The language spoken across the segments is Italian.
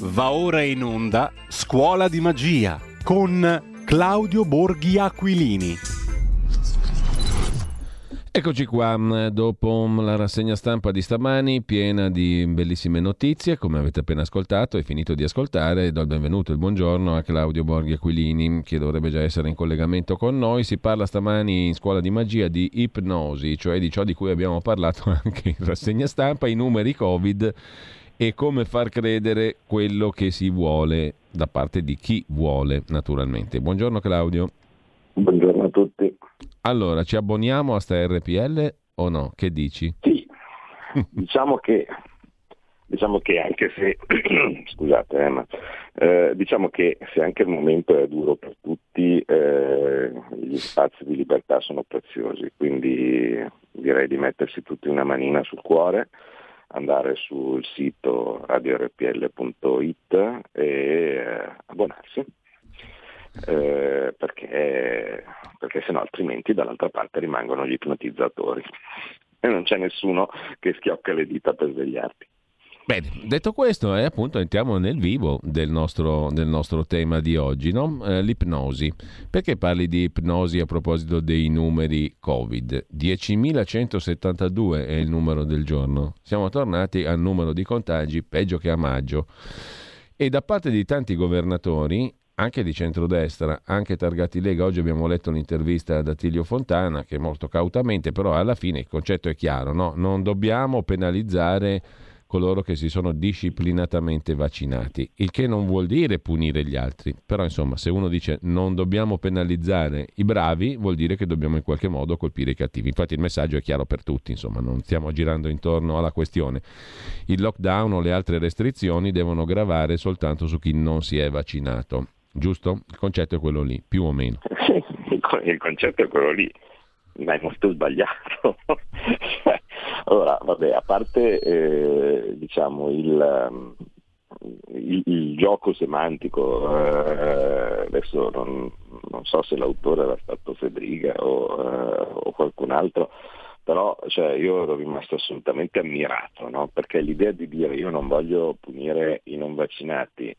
Va ora in onda Scuola di Magia con Claudio Borghi Aquilini. Eccoci qua, mm, dopo mm, la rassegna stampa di stamani, piena di bellissime notizie, come avete appena ascoltato e finito di ascoltare, do il benvenuto e il buongiorno a Claudio Borghi Aquilini, che dovrebbe già essere in collegamento con noi. Si parla stamani in scuola di magia di ipnosi, cioè di ciò di cui abbiamo parlato anche in rassegna stampa, i numeri Covid e come far credere quello che si vuole da parte di chi vuole, naturalmente. Buongiorno Claudio. Buongiorno a tutti. Allora, ci abboniamo a sta RPL o no? Che dici? Sì, diciamo che diciamo che anche se scusate eh, ma, eh, diciamo che se anche il momento è duro per tutti eh, gli spazi di libertà sono preziosi quindi direi di mettersi tutti una manina sul cuore andare sul sito radiorpl.it e eh, abbonarsi eh, perché, perché sennò altrimenti dall'altra parte rimangono gli ipnotizzatori e non c'è nessuno che schiocca le dita per svegliarti. Bene, detto questo, eh, appunto entriamo nel vivo del nostro, del nostro tema di oggi, no? eh, l'ipnosi. Perché parli di ipnosi a proposito dei numeri Covid? 10.172 è il numero del giorno. Siamo tornati al numero di contagi peggio che a maggio. E da parte di tanti governatori, anche di centrodestra, anche targati Lega, oggi abbiamo letto un'intervista ad Attilio Fontana che molto cautamente, però alla fine il concetto è chiaro, no? non dobbiamo penalizzare coloro che si sono disciplinatamente vaccinati, il che non vuol dire punire gli altri, però insomma se uno dice non dobbiamo penalizzare i bravi vuol dire che dobbiamo in qualche modo colpire i cattivi, infatti il messaggio è chiaro per tutti, insomma non stiamo girando intorno alla questione, il lockdown o le altre restrizioni devono gravare soltanto su chi non si è vaccinato, giusto? Il concetto è quello lì, più o meno. Sì, il concetto è quello lì, ma è molto sbagliato. Allora, vabbè, a parte eh, diciamo il, il, il, gioco semantico, eh, adesso non, non, so se l'autore era stato Federica o, eh, o qualcun altro, però cioè, io ero rimasto assolutamente ammirato, no? perché l'idea di dire io non voglio punire i non vaccinati,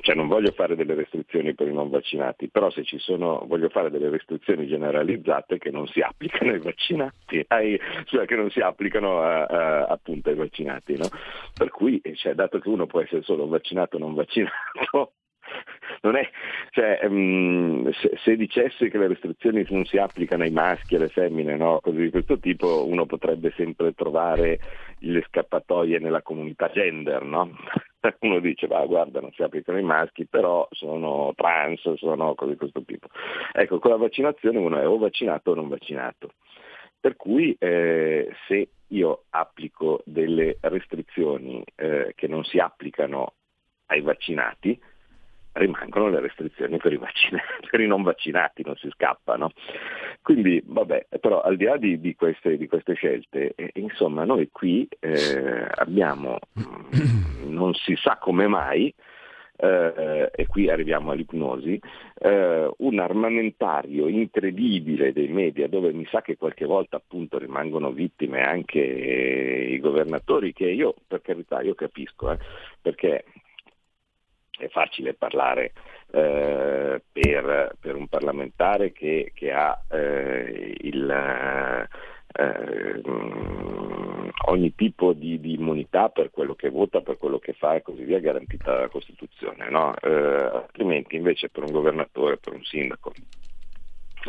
cioè non voglio fare delle restrizioni per i non vaccinati, però se ci sono, voglio fare delle restrizioni generalizzate che non si applicano ai vaccinati, ai, cioè che non si applicano a, a, appunto ai vaccinati. No? Per cui, cioè, dato che uno può essere solo vaccinato o non vaccinato, non è, cioè, um, se, se, dicesse che le restrizioni non si applicano ai maschi e alle femmine, no? cose di questo tipo, uno potrebbe sempre trovare le scappatoie nella comunità gender, no? Uno dice, va guarda, non si applicano ai maschi, però sono trans, sono cose di questo tipo. Ecco, con la vaccinazione uno è o vaccinato o non vaccinato. Per cui eh, se io applico delle restrizioni eh, che non si applicano ai vaccinati, rimangono le restrizioni per i, vaccinati, per i non vaccinati, non si scappa. No? Quindi, vabbè, però al di là di, di, queste, di queste, scelte, eh, insomma, noi qui eh, abbiamo, mm, non si sa come mai, eh, e qui arriviamo all'ipnosi, eh, un armamentario incredibile dei media dove mi sa che qualche volta appunto rimangono vittime anche i governatori che io per carità io capisco, eh, perché è facile parlare eh, per, per, un parlamentare che, che ha eh, il, eh, ogni tipo di, di, immunità per quello che vota, per quello che fa e così via, garantita dalla Costituzione. No? Eh, altrimenti invece per un governatore, per un sindaco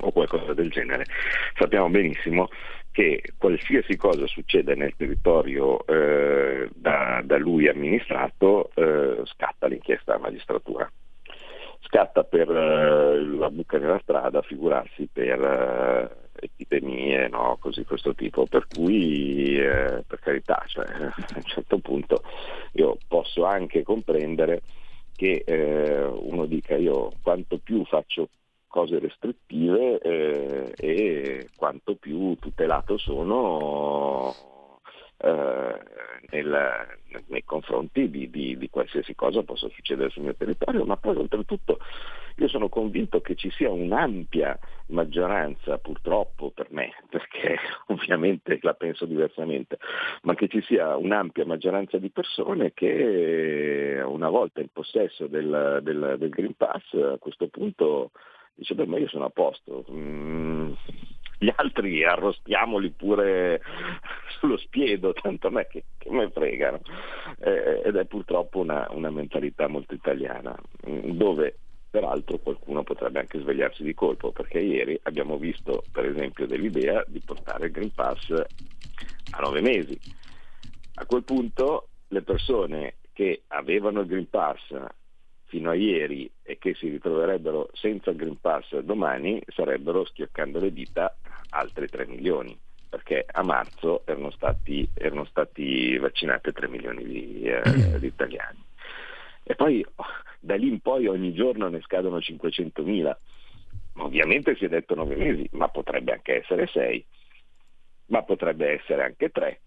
o qualcosa del genere, sappiamo benissimo che qualsiasi cosa succede nel territorio eh, da, da, lui amministrato eh, scatta l'inchiesta alla magistratura. Scatta per eh, la buca nella strada, figurarsi per eh, epidemie, no? così questo tipo. Per cui, eh, per carità, cioè, a un certo punto io posso anche comprendere che eh, uno dica io quanto più faccio cose restrittive eh, e quanto più tutelato sono eh, nel, nei confronti di, di, di, qualsiasi cosa possa succedere sul mio territorio, ma poi oltretutto io sono convinto che ci sia un'ampia maggioranza, purtroppo per me, perché ovviamente la penso diversamente, ma che ci sia un'ampia maggioranza di persone che una volta in possesso del, del, del Green Pass a questo punto dice beh ma io sono a posto. Mm, gli altri arrostiamoli pure sullo spiedo, tanto a me che, che me fregano. Eh, ed è purtroppo una, una mentalità molto italiana, mm, dove peraltro qualcuno potrebbe anche svegliarsi di colpo, perché ieri abbiamo visto per esempio dell'idea di portare il Green Pass a nove mesi. A quel punto le persone che avevano il Green Pass fino a ieri e che si ritroverebbero senza il Green Pass domani sarebbero, schioccando le dita, altri 3 milioni, perché a marzo erano stati, erano stati vaccinati 3 milioni di, eh, di, italiani. E poi da lì in poi ogni giorno ne scadono 500 mila. Ovviamente si è detto 9 mesi, ma potrebbe anche essere 6, ma potrebbe essere anche 3.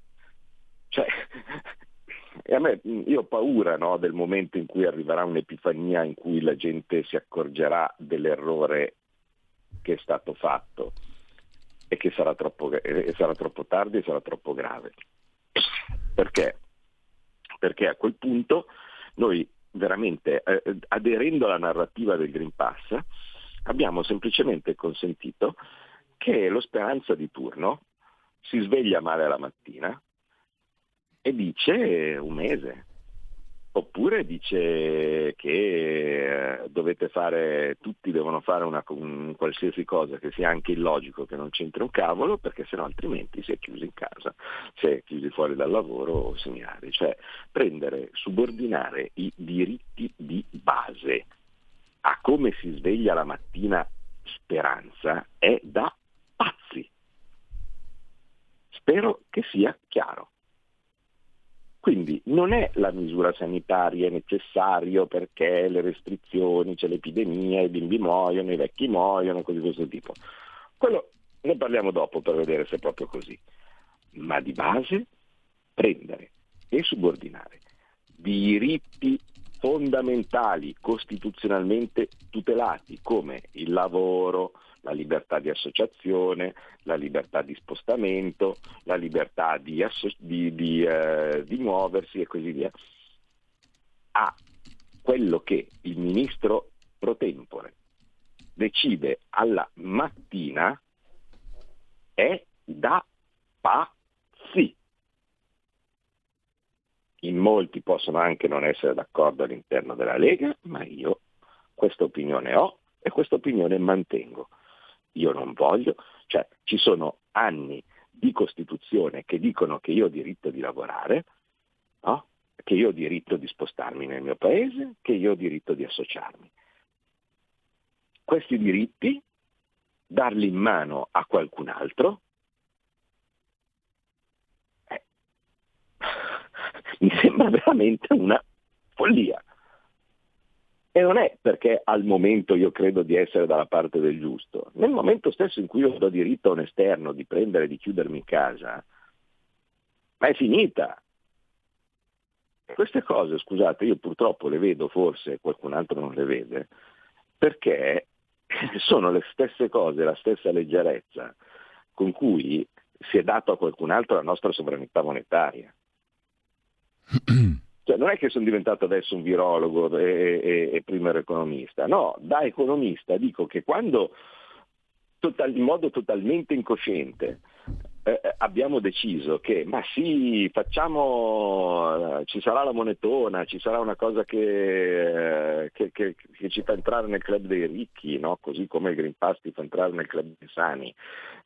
Cioè, e a me, io ho paura no, del momento in cui arriverà un'epifania in cui la gente si accorgerà dell'errore che è stato fatto e che sarà troppo, sarà troppo tardi e sarà troppo grave. Perché? Perché a quel punto noi veramente, eh, aderendo alla narrativa del Green Pass, abbiamo semplicemente consentito che lo speranza di turno si sveglia male la mattina e dice un mese. Oppure dice che eh, dovete fare, tutti devono fare una, un, qualsiasi cosa che sia anche illogico, che non c'entri un cavolo, perché sennò altrimenti si è chiusi in casa, si è chiusi fuori dal lavoro o similari. Cioè prendere, subordinare i diritti di base a come si sveglia la mattina speranza è da pazzi. Spero che sia chiaro. Quindi non è la misura sanitaria necessaria perché le restrizioni, c'è l'epidemia, i bimbi muoiono, i vecchi muoiono, cose di questo tipo. Quello ne parliamo dopo per vedere se è proprio così. Ma di base prendere e subordinare diritti fondamentali costituzionalmente tutelati come il lavoro, la libertà di associazione, la libertà di spostamento, la libertà di, asso- di, di, eh, di muoversi e così via, a quello che il ministro pro tempore decide alla mattina è da pazzi. In molti possono anche non essere d'accordo all'interno della Lega, ma io questa opinione ho e questa opinione mantengo io non voglio, cioè ci sono anni di Costituzione che dicono che io ho diritto di lavorare, no? che io ho diritto di spostarmi nel mio paese, che io ho diritto di associarmi. Questi diritti, darli in mano a qualcun altro, eh, mi sembra veramente una follia. E non è perché al momento io credo di essere dalla parte del giusto. Nel momento stesso in cui io do diritto a un esterno di prendere e di chiudermi in casa, ma è finita. Queste cose, scusate, io purtroppo le vedo, forse qualcun altro non le vede, perché sono le stesse cose, la stessa leggerezza con cui si è dato a qualcun altro la nostra sovranità monetaria. Cioè, non è che sono diventato adesso un virologo e, e, e prima ero economista, no, da economista dico che quando total, in modo totalmente incosciente eh, eh, abbiamo deciso che ma sì, facciamo, eh, ci sarà la monetona, ci sarà una cosa che, eh, che, che, che ci fa entrare nel club dei ricchi, no? così come il Green Pass ti fa entrare nel club dei sani,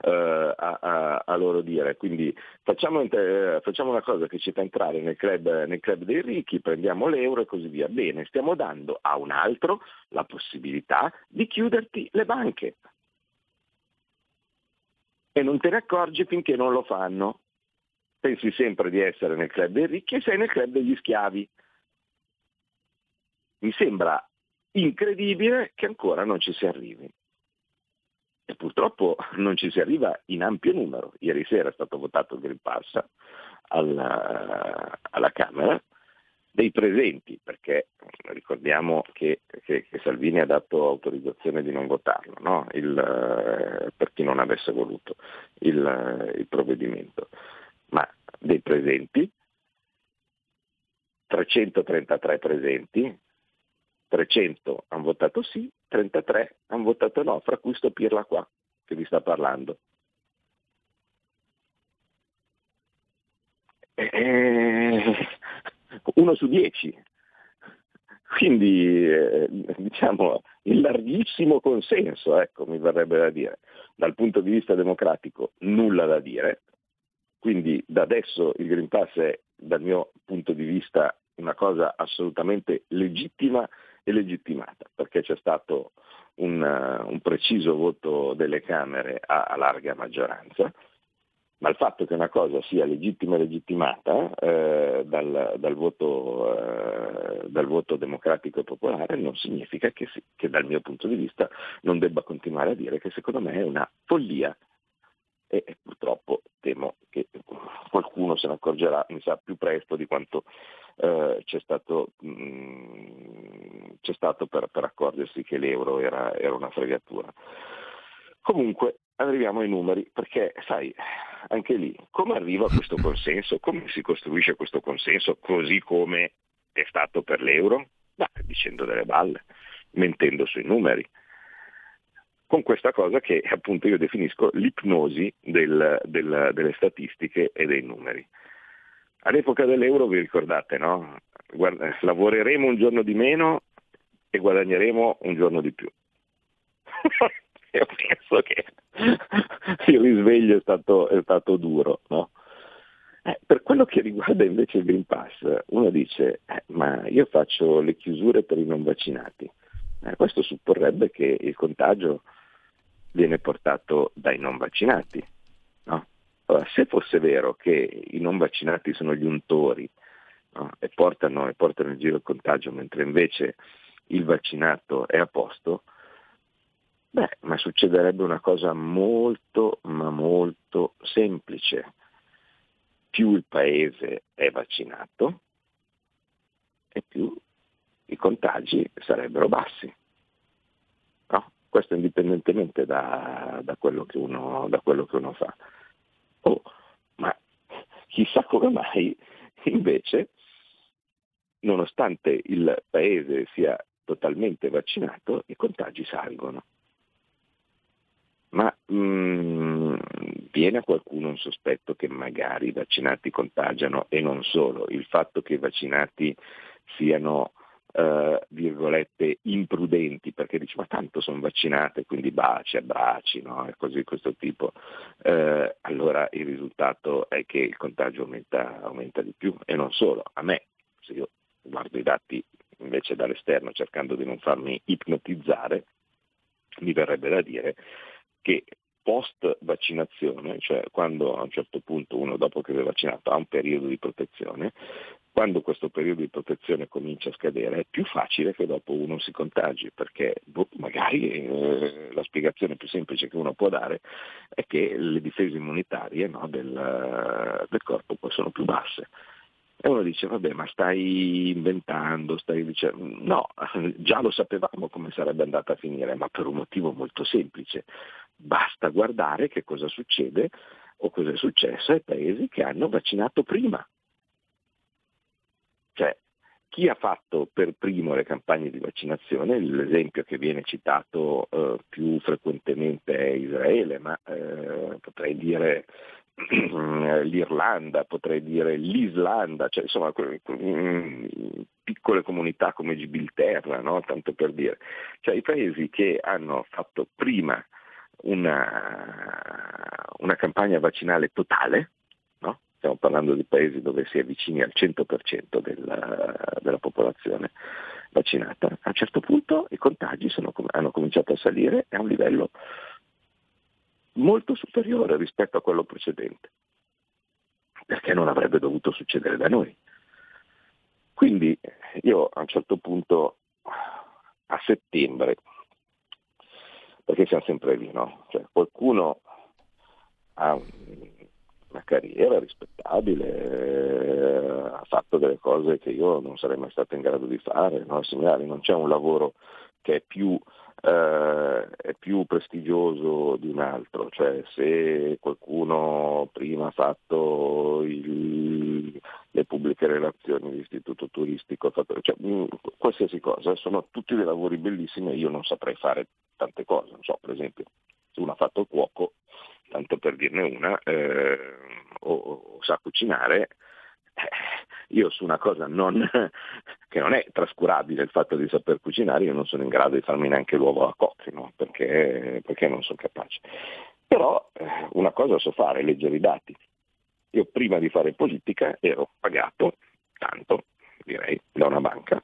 eh, a, a, a, loro dire. Quindi facciamo, eh, facciamo, una cosa che ci fa entrare nel club, nel club dei ricchi, prendiamo l'euro e così via. Bene, stiamo dando a un altro la possibilità di chiuderti le banche e non te ne accorgi finché non lo fanno. Pensi sempre di essere nel club dei ricchi e sei nel club degli schiavi. Mi sembra incredibile che ancora non ci si arrivi. E purtroppo non ci si arriva in ampio numero. Ieri sera è stato votato il Green Pass, alla, alla Camera, dei presenti, perché ricordiamo che, che, che, Salvini ha dato autorizzazione di non votarlo, no? il, eh, per chi non avesse voluto il, il provvedimento, ma dei presenti, 333 presenti, 300 hanno votato sì, 33 hanno votato no, fra cui sto Pirla qua che vi sta parlando. Eh, uno su dieci. Quindi eh, diciamo il larghissimo consenso, ecco, mi verrebbe da dire. Dal punto di vista democratico nulla da dire, quindi da adesso il Green Pass è dal mio punto di vista una cosa assolutamente legittima e legittimata, perché c'è stato un, un preciso voto delle Camere a, a larga maggioranza, ma il fatto che una cosa sia legittima e legittimata eh, dal, dal, voto, eh, dal, voto, democratico e popolare non significa che, si, che, dal mio punto di vista non debba continuare a dire che secondo me è una follia e, e purtroppo temo che qualcuno se ne accorgerà, mi sa, più presto di quanto eh, c'è, stato, mh, mm, c'è stato, per, per accorgersi che l'euro era, era una fregatura. Comunque arriviamo ai numeri, perché sai, anche lì, come arriva questo consenso? Come si costruisce questo consenso così come è stato per l'euro? Beh, dicendo delle balle, mentendo sui numeri. Con questa cosa che appunto io definisco l'ipnosi del, del, delle statistiche e dei numeri. All'epoca dell'euro vi ricordate, no? Guarda, lavoreremo un giorno di meno e guadagneremo un giorno di più. io penso che il risveglio è stato, è stato duro. No? Eh, per quello che riguarda invece il Green Pass, uno dice, eh, ma io faccio le chiusure per i non vaccinati. Eh, questo supporrebbe che il contagio viene portato dai non vaccinati. No? Allora, se fosse vero che i non vaccinati sono gli untori no? e, portano, e portano in giro il contagio, mentre invece il vaccinato è a posto, Beh, ma succederebbe una cosa molto, ma molto semplice. Più il paese è vaccinato e più i contagi sarebbero bassi. No? Questo indipendentemente da, da, quello uno, da, quello che uno, fa. Oh, ma chissà come mai invece, nonostante il paese sia totalmente vaccinato, i contagi salgono. Ma mh, mm, viene a qualcuno un sospetto che magari i vaccinati contagiano e non solo, il fatto che i vaccinati siano Uh, virgolette imprudenti perché dice ma tanto sono vaccinate quindi baci, abbracci no? e così questo tipo. Uh, allora il risultato è che il contagio aumenta, aumenta, di più e non solo. A me se io guardo i dati invece dall'esterno cercando di non farmi ipnotizzare mi verrebbe da dire che post vaccinazione, cioè quando a un certo punto uno dopo che si è vaccinato ha un periodo di protezione, quando questo periodo di protezione comincia a scadere è più facile che dopo uno si contagi, perché boh, magari eh, la spiegazione più semplice che uno può dare è che le difese immunitarie no, del, del corpo poi sono più basse. E uno dice, vabbè, ma stai inventando, stai dicendo... No, già lo sapevamo come sarebbe andata a finire, ma per un motivo molto semplice. Basta guardare che cosa succede o cosa è successo ai paesi che hanno vaccinato prima. Cioè, chi ha fatto per primo le campagne di vaccinazione, l'esempio che viene citato eh, più frequentemente è Israele, ma eh, potrei dire l'Irlanda, potrei dire l'Islanda, cioè insomma mm, piccole comunità come Gibilterra, no? tanto per dire, cioè i paesi che hanno fatto prima una, una campagna vaccinale totale, no? stiamo parlando di paesi dove si è vicini al 100% della, della popolazione vaccinata, a un certo punto i contagi sono, hanno cominciato a salire a un livello molto superiore rispetto a quello precedente, perché non avrebbe dovuto succedere da noi. Quindi io a un certo punto, a settembre, perché siamo sempre lì, no? Cioè, qualcuno ha una carriera rispettabile, eh, ha fatto delle cose che io non sarei mai stato in grado di fare, no? Non c'è un lavoro che è più, eh, è più, prestigioso di un altro, cioè se qualcuno prima ha fatto il, le pubbliche relazioni, l'istituto turistico, cioè, mh, qualsiasi cosa, sono tutti dei lavori bellissimi e io non saprei fare tante cose, non so, per esempio se uno ha fatto il cuoco, tanto per dirne una, eh, o, o, sa cucinare, io su una cosa non, che non è trascurabile il fatto di saper cucinare, io non sono in grado di farmi neanche l'uovo a cotti, no? perché, perché, non sono capace. Però eh, una cosa so fare, leggere i dati. Io prima di fare politica ero pagato tanto, direi, da una banca,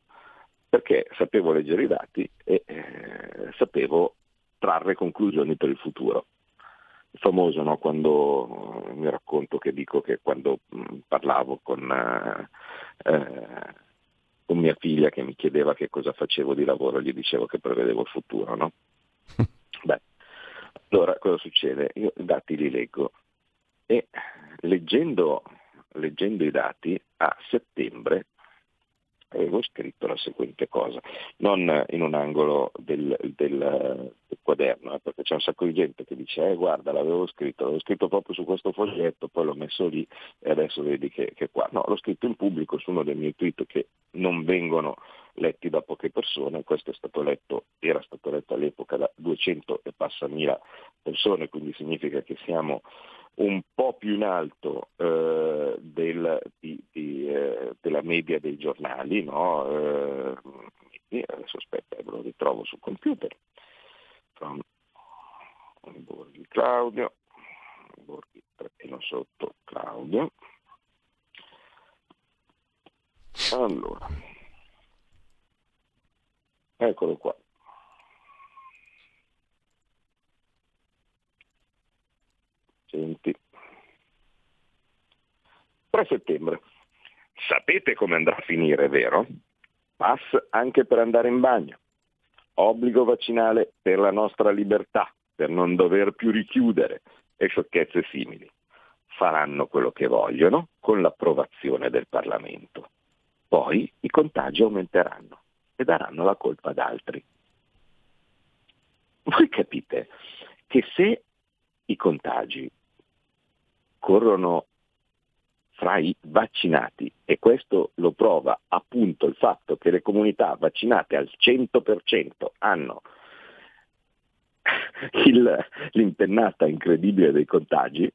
perché sapevo leggere i dati e eh, sapevo trarre conclusioni per il futuro famoso no? quando eh, mi racconto che dico che quando mh, parlavo con, eh, eh, con, mia figlia che mi chiedeva che cosa facevo di lavoro, gli dicevo che prevedevo il futuro. No? Beh, allora cosa succede? Io i dati li leggo e leggendo, leggendo i dati a settembre avevo scritto la seguente cosa, non in un angolo del, del, del quaderno, eh, perché c'è un sacco di gente che dice, eh, guarda, l'avevo scritto, l'avevo scritto proprio su questo foglietto, poi l'ho messo lì e adesso vedi che, che qua. No, l'ho scritto in pubblico su uno dei miei tweet che non vengono letti da poche persone, questo stato letto, era stato letto all'epoca da 200 e passa mila persone, quindi significa che siamo un po' più in alto eh, del, di, di, eh, della media dei giornali, no? eh, adesso aspetta, ve lo ritrovo sul computer. From Borghi Claudio, Borghi trattino sotto Claudio. Allora, eccolo qua. Senti. 3 settembre. Sapete come andrà a finire, vero? Pass anche per andare in bagno. Obbligo vaccinale per la nostra libertà, per non dover più richiudere e sciocchezze simili. Faranno quello che vogliono con l'approvazione del Parlamento. Poi i contagi aumenteranno e daranno la colpa ad altri. Voi capite che se i contagi corrono fra i vaccinati e questo lo prova appunto il fatto che le comunità vaccinate al 100% hanno il, l'impennata incredibile dei contagi,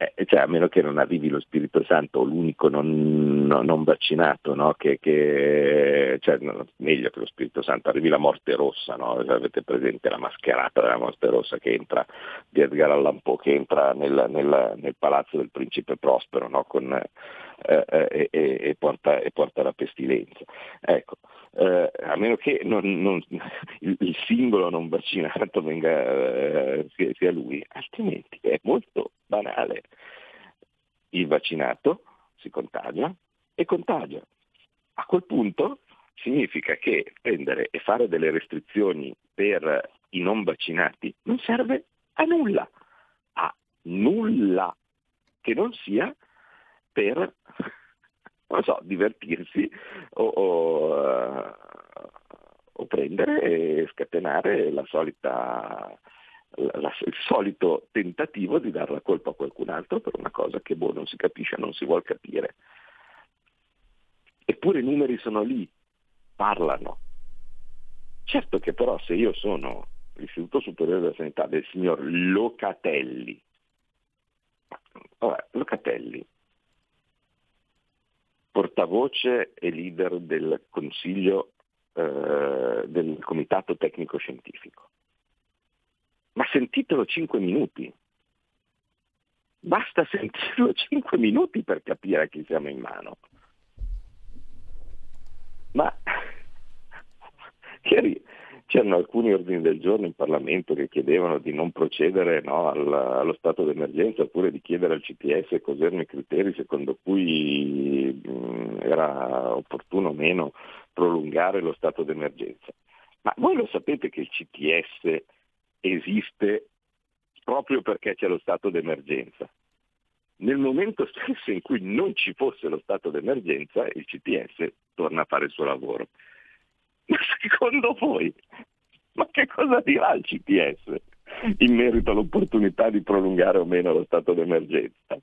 eh, cioè, a meno che non arrivi lo Spirito Santo, l'unico non, non, non vaccinato, no? che, che cioè, no, meglio che lo Spirito Santo, arrivi la morte rossa, no? avete presente la mascherata della morte rossa che entra di Edgar Allan Poe, che entra nel, nel, nel palazzo del principe Prospero Con, eh, eh, e, porta, e, porta, la pestilenza. Ecco, eh, a meno che non, non, il, il, singolo non vaccinato venga, eh, sia, sia lui, altrimenti è molto banale. Il vaccinato si contagia e contagia. A quel punto significa che prendere e fare delle restrizioni per i non vaccinati non serve a nulla, a nulla che non sia per non so, divertirsi o, o, o prendere e scatenare la solita, la, il solito tentativo di dare la colpa a qualcun altro per una cosa che boh, non si capisce, non si vuole capire. Eppure i numeri sono lì, parlano. Certo che però se io sono l'Istituto Superiore della Sanità del signor Locatelli, vabbè, Locatelli portavoce e leader del Consiglio eh, del Comitato Tecnico Scientifico. Ma sentitelo 5 minuti. Basta sentirlo 5 minuti per capire a chi siamo in mano. Ma c'erano alcuni ordini del giorno in Parlamento che chiedevano di non procedere no, al, allo stato d'emergenza oppure di chiedere al CTS cos'erano i criteri secondo cui mh, era opportuno o meno prolungare lo stato d'emergenza. Ma voi lo sapete che il CTS esiste proprio perché c'è lo stato d'emergenza? nel momento stesso in cui non ci fosse lo stato d'emergenza, il CTS torna a fare il suo lavoro. Ma secondo voi, ma che cosa dirà il CTS in merito all'opportunità di prolungare o meno lo stato d'emergenza?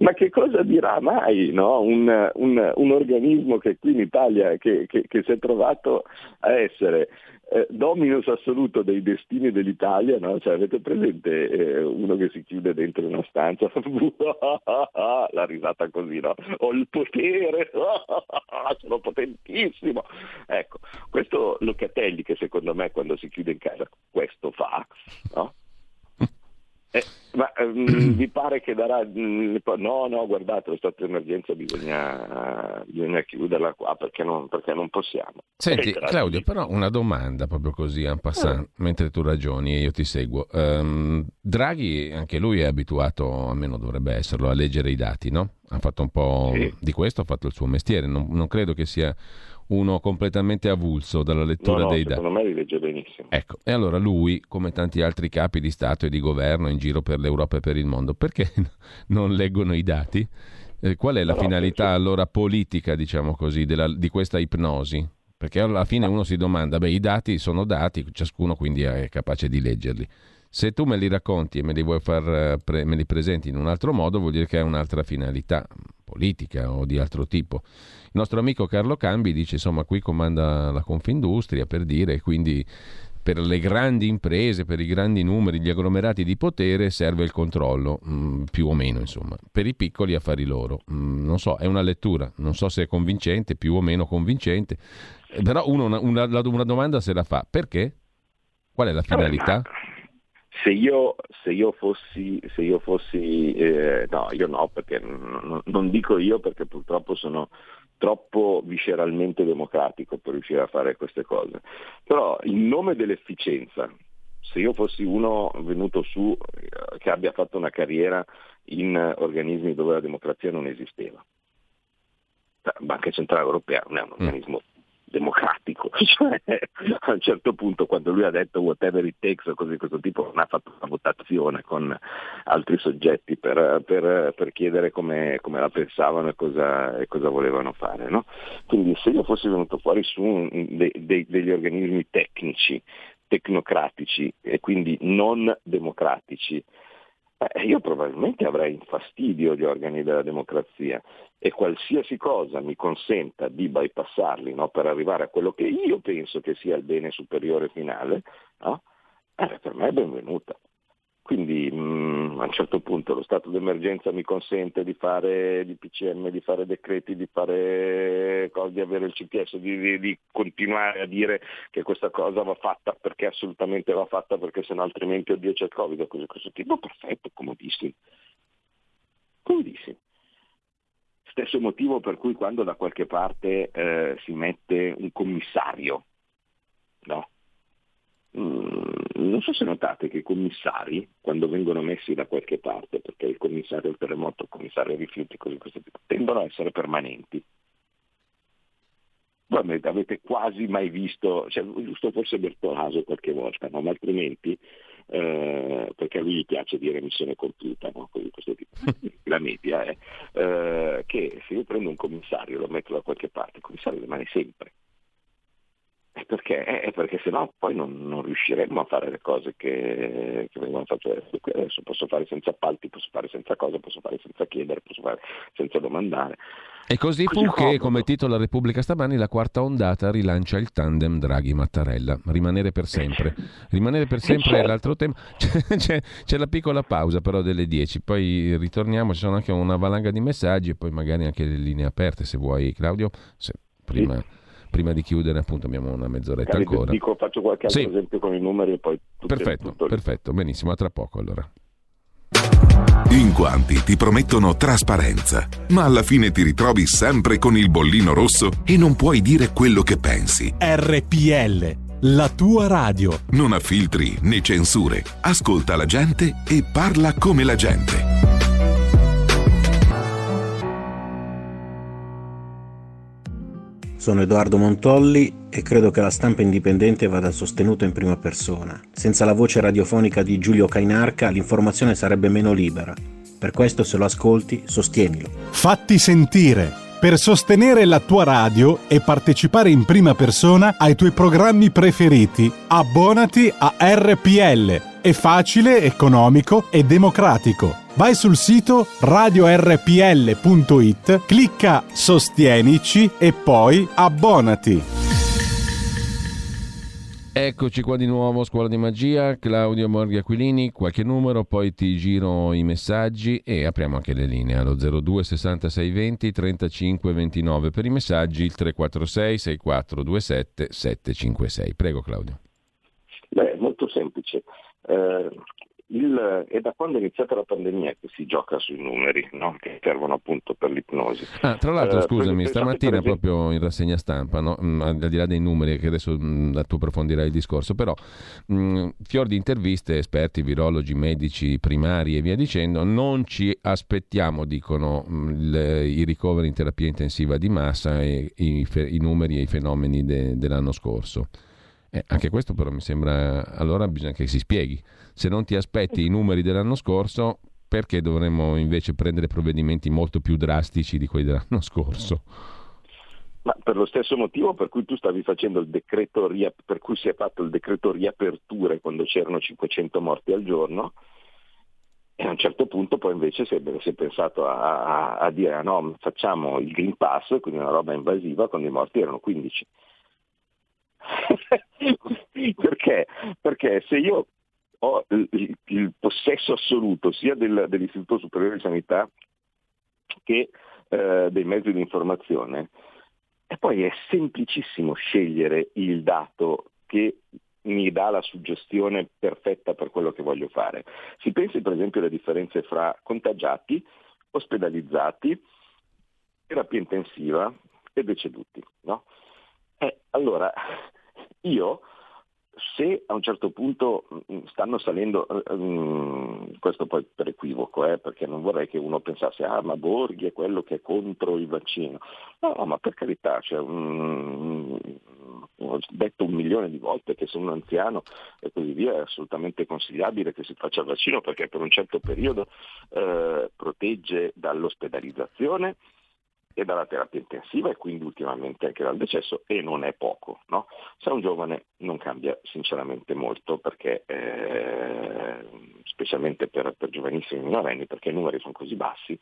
Ma, che cosa dirà mai no? un, un, un, organismo che qui in Italia che, che, che si è trovato a essere eh, dominus assoluto dei destini dell'Italia, no? cioè, avete presente eh, uno che si chiude dentro una stanza, la risata così, no? Ho il potere, sono potentissimo. Ecco, questo Locatelli che secondo me quando si chiude in casa questo fa, no? Eh, ma um, vi pare che darà... Um, no, no, guardate, lo stato di emergenza bisogna, bisogna chiuderla qua perché non, perché non possiamo. Senti, eh, Claudio, però una domanda proprio così, en passant, eh. mentre tu ragioni e io ti seguo. Um, Draghi, anche lui è abituato, almeno dovrebbe esserlo, a leggere i dati, no? Ha fatto un po' sì. di questo, ha fatto il suo mestiere, non, non credo che sia uno completamente avulso dalla lettura no, no, dei dati. Secondo me li legge benissimo. Ecco, e allora lui, come tanti altri capi di Stato e di governo in giro per l'Europa e per il mondo, perché non leggono i dati? Eh, qual è la no, finalità penso... allora politica, diciamo così, della, di questa ipnosi? Perché alla fine uno si domanda, beh, i dati sono dati, ciascuno quindi è capace di leggerli. Se tu me li racconti e me li vuoi far pre- me li presenti in un altro modo, vuol dire che hai un'altra finalità politica o di altro tipo. Il nostro amico Carlo Cambi dice, insomma, qui comanda la Confindustria per dire, quindi per le grandi imprese, per i grandi numeri, gli agglomerati di potere serve il controllo, mh, mm, più o meno, insomma. Per i piccoli affari loro. Mh, mm, non so, è una lettura, non so se è convincente, più o meno convincente, però uno una, una, una domanda se la fa. Perché? Qual è la finalità? Se io, se io, fossi, se io fossi eh, no, io no, perché non, non, dico io perché purtroppo sono troppo visceralmente democratico per riuscire a fare queste cose. Però in nome dell'efficienza, se io fossi uno venuto su eh, che abbia fatto una carriera in organismi dove la democrazia non esisteva, la Banca Centrale Europea non è un mm. organismo democratico, cioè, a un certo punto quando lui ha detto whatever it takes o cose di questo tipo non ha fatto una votazione con altri soggetti per, per, per chiedere come, come, la pensavano e cosa, e cosa volevano fare. No? Quindi se io fossi venuto fuori su un, de, de, degli organismi tecnici, tecnocratici e quindi non democratici, eh, io probabilmente avrei infastidio gli organi della democrazia e qualsiasi cosa mi consenta di bypassarli no, per arrivare a quello che io penso che sia il bene superiore finale, no, eh, per me è benvenuta. Quindi mh, mm, a un certo punto lo stato d'emergenza mi consente di fare di PCM, di fare decreti, di, fare, di avere il CPS, di, di, di, continuare a dire che questa cosa va fatta perché assolutamente va fatta perché se no altrimenti oddio c'è il Covid o cose di questo tipo. Perfetto, comodissimo. Comodissimo. Stesso motivo per cui quando da qualche parte eh, si mette un commissario, no? Mm, non so se notate che i commissari, quando vengono messi da qualche parte, perché il commissario del terremoto, il commissario ai rifiuti, così questo tipo, tendono a essere permanenti. Voi avete quasi mai visto, cioè, giusto forse Bertolaso qualche volta, no? ma altrimenti, eh, perché a lui gli piace dire missione compiuta, no? così questo tipo. la media è eh, che se io prendo un commissario e lo metto da qualche parte, il commissario rimane sempre è perché, è perché sennò poi non, non, riusciremmo a fare le cose che, che vengono fatte adesso. adesso. Posso fare senza appalti, posso fare senza cosa, posso fare senza chiedere, posso fare senza domandare. E così, così fu che, come titola Repubblica stamani, la quarta ondata rilancia il tandem Draghi-Mattarella. Rimanere per sempre. Rimanere per sempre certo. è l'altro tema. C'è, c'è, c'è, la piccola pausa però delle 10, poi ritorniamo, ci sono anche una valanga di messaggi e poi magari anche le linee aperte se vuoi Claudio. Se, prima... Sì prima di chiudere appunto abbiamo una mezz'oretta Cari, ancora. Dico, faccio qualche altro sì. esempio con i numeri e poi... Perfetto, perfetto, benissimo, a tra poco allora. In quanti ti promettono trasparenza, ma alla fine ti ritrovi sempre con il bollino rosso e non puoi dire quello che pensi. RPL, la tua radio. Non ha filtri né censure. Ascolta la gente e parla come la gente. Sono Edoardo Montolli e credo che la stampa indipendente vada sostenuta in prima persona. Senza la voce radiofonica di Giulio Cainarca l'informazione sarebbe meno libera. Per questo se lo ascolti, sostienilo. Fatti sentire per sostenere la tua radio e partecipare in prima persona ai tuoi programmi preferiti. Abbonati a RPL. È facile, economico e democratico. Vai sul sito radiorpl.it, clicca Sostienici e poi abbonati. Eccoci qua di nuovo, Scuola di Magia, Claudio Morghi Aquilini, qualche numero, poi ti giro i messaggi e apriamo anche le linee allo 02 66 20 35 29 per i messaggi, il 346 6427 756. Prego Claudio. Beh, molto semplice. Eh, il, è da quando è iniziata la pandemia che si gioca sui numeri no? che servono appunto per l'ipnosi. Ah, tra l'altro, uh, scusami, stamattina esempio... proprio in rassegna stampa, no? mm, al di là dei numeri, che adesso mm, tu approfondirai il discorso, però mm, fior di interviste, esperti, virologi, medici, primari e via dicendo, non ci aspettiamo, dicono mh, le, i ricoveri in terapia intensiva di massa e i, i numeri e i fenomeni de, dell'anno scorso. Eh, anche questo però mi sembra, allora bisogna che si spieghi. Se non ti aspetti i numeri dell'anno scorso, perché dovremmo invece prendere provvedimenti molto più drastici di quelli dell'anno scorso? Ma per lo stesso motivo per cui tu stavi facendo il decreto, per cui si è fatto il decreto riaperture quando c'erano 500 morti al giorno, e a un certo punto poi invece si è, si è pensato a, a, a, dire ah no, facciamo il Green Pass, quindi una roba invasiva, quando i morti erano 15. Perché? Perché se io ho il, il possesso assoluto sia del, dell'Istituto Superiore di Sanità che eh, dei mezzi di informazione, e poi è semplicissimo scegliere il dato che mi dà la suggestione perfetta per quello che voglio fare. Si pensi per esempio alle differenze fra contagiati, ospedalizzati, terapia intensiva e deceduti. No? Eh, allora, io se a un certo punto mm, stanno salendo, um, questo poi per equivoco, eh, perché non vorrei che uno pensasse, ah ma Borghi è quello che è contro il vaccino. No, ma per carità, cioè, um, ho detto un milione di volte che se un anziano e così via è assolutamente consigliabile che si faccia il vaccino perché per un certo periodo eh, protegge dall'ospedalizzazione, e dalla terapia intensiva e quindi ultimamente anche dal decesso e non è poco. No? Se è un giovane non cambia sinceramente molto perché, eh, specialmente per, per giovanissimi minorenni perché i numeri sono così bassi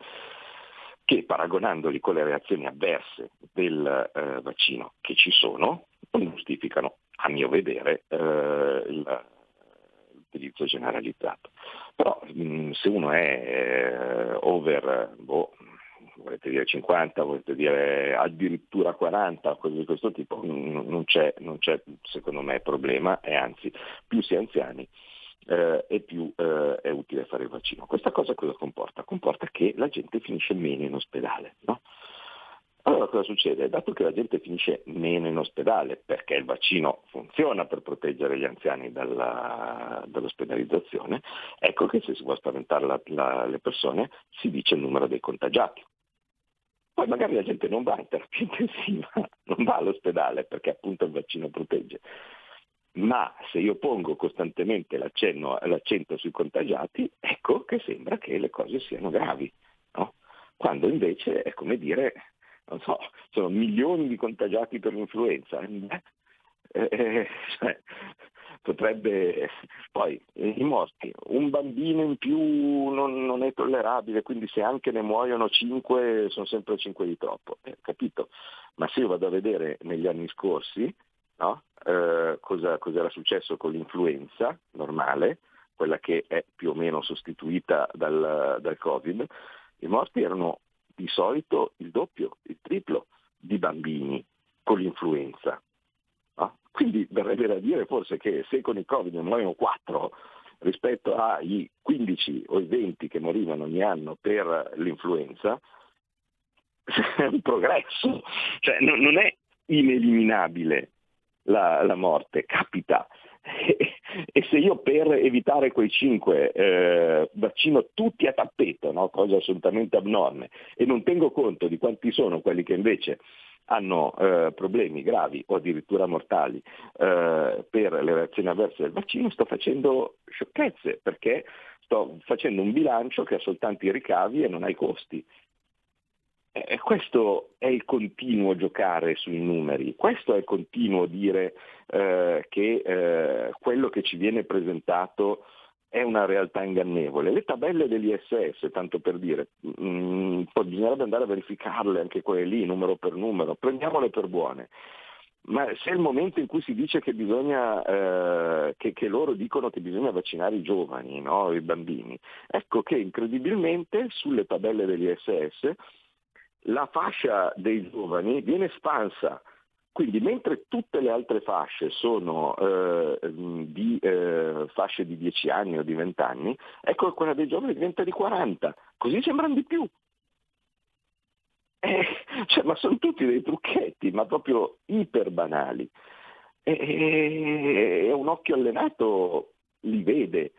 che paragonandoli con le reazioni avverse del eh, vaccino che ci sono non giustificano a mio vedere eh, il, l'utilizzo generalizzato. Però mh, se uno è eh, over boh, volete dire 50, volete dire addirittura 40, cose di questo tipo, non c'è, non c'è secondo me problema e anzi più si è anziani eh, e più eh, è utile fare il vaccino. Questa cosa cosa comporta? Comporta che la gente finisce meno in ospedale. No? Allora cosa succede? Dato che la gente finisce meno in ospedale perché il vaccino funziona per proteggere gli anziani dalla, dall'ospedalizzazione, ecco che se si vuole spaventare la, la, le persone si dice il numero dei contagiati. Poi magari la gente non va in terapia intensiva, non va all'ospedale perché appunto il vaccino protegge. Ma se io pongo costantemente l'accento sui contagiati, ecco che sembra che le cose siano gravi. No? Quando invece è come dire, non so, sono milioni di contagiati per l'influenza. Eh, eh, cioè, potrebbe poi i morti, un bambino in più non, non, è tollerabile, quindi se anche ne muoiono 5 sono sempre 5 di troppo, eh, capito? Ma se io vado a vedere negli anni scorsi no? eh, cosa, cosa era successo con l'influenza normale, quella che è più o meno sostituita dal, dal Covid, i morti erano di solito il doppio, il triplo di bambini con l'influenza. Quindi verrebbe da dire forse che se con il Covid ne muoiono 4 rispetto ai 15 o i 20 che morivano ogni anno per l'influenza, è un progresso, cioè non, non è ineliminabile la, la morte, capita. E, e, se io per evitare quei 5 eh, vaccino tutti a tappeto, no? cosa assolutamente abnorme, e non tengo conto di quanti sono quelli che invece hanno eh, problemi gravi o addirittura mortali eh, per le reazioni avverse del vaccino, sto facendo sciocchezze perché sto facendo un bilancio che ha soltanto i ricavi e non ha i costi. E questo è il continuo giocare sui numeri, questo è il continuo dire eh, che eh, quello che ci viene presentato è una realtà ingannevole. Le tabelle dell'ISS, tanto per dire, mh, mm, poi bisognerebbe andare a verificarle anche quelle lì, numero per numero, prendiamole per buone. Ma se il momento in cui si dice che bisogna, eh, che, che, loro dicono che bisogna vaccinare i giovani, no? i bambini, ecco che incredibilmente sulle tabelle dell'ISS la fascia dei giovani viene espansa. Quindi mentre tutte le altre fasce sono eh, di eh, fasce di 10 anni o di 20 anni, ecco quella dei giovani diventa di 40, così sembrano di più. Eh, cioè, ma sono tutti dei trucchetti, ma proprio iper banali. E, e un occhio allenato li vede,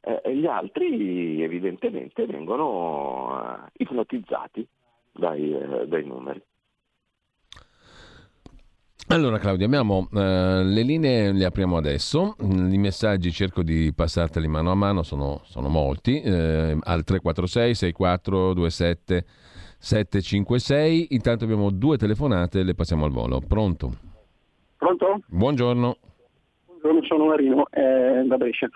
eh, gli altri evidentemente vengono eh, ipnotizzati dai, eh, dai numeri. Allora Claudio, abbiamo eh, le linee, le apriamo adesso, i messaggi cerco di passarteli mano a mano, sono, sono molti, eh, al 346 6427 756, intanto abbiamo due telefonate, le passiamo al volo. Pronto? Pronto? Buongiorno. Buongiorno, sono Marino, eh, da Brescia.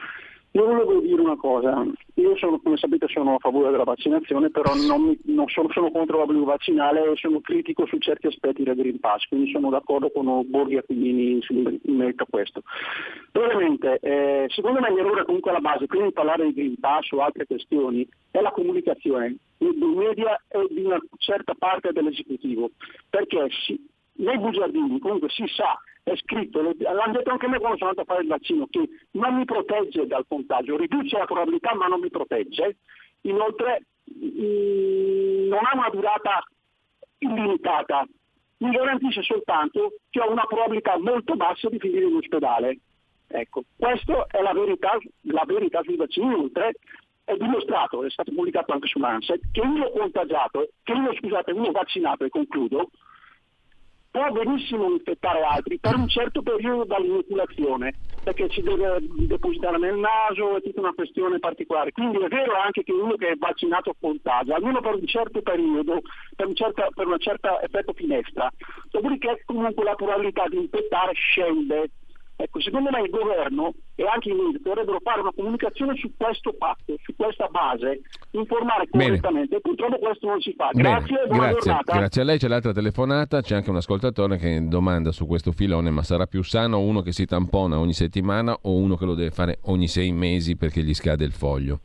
Io volevo dire una cosa, io sono, come sapete sono a favore della vaccinazione, però non, mi, non sono, sono, contro l'obbligo vaccinale e sono critico su certi aspetti del Green Pass, quindi sono d'accordo con Borghi e Aquilini in merito a questo. Ovviamente, eh, secondo me l'errore comunque alla base, prima di parlare di Green Pass o altre questioni, è la comunicazione. Dei media e di una certa parte dell'esecutivo, perché si, nei bugiardini comunque si sa è scritto, l'hanno detto anche me quando sono andato a fare il vaccino, che non mi protegge dal contagio, riduce la probabilità ma non mi protegge. Inoltre mm, non ha una durata illimitata, mi garantisce soltanto che ho una probabilità molto bassa di finire in ospedale. Ecco, questa è la verità, la verità sui vaccini, inoltre è dimostrato, è stato pubblicato anche su Lancet, che uno contagiato, che uno, scusate, uno vaccinato, e concludo, può benissimo infettare altri per un certo periodo dall'inoculazione, perché ci deve depositare nel naso, è tutta una questione particolare. Quindi è vero anche che uno che è vaccinato contagia, almeno per un certo periodo, per un certo, per una certa effetto finestra. Dopodiché comunque la probabilità di infettare scende Ecco, secondo me il governo e anche i media dovrebbero fare una comunicazione su questo patto, su questa base, informare correttamente. E purtroppo questo non si fa. Grazie, Bene, grazie, grazie, a lei. C'è l'altra telefonata, c'è anche un ascoltatore che domanda su questo filone, ma sarà più sano uno che si tampona ogni settimana o uno che lo deve fare ogni sei mesi perché gli scade il foglio?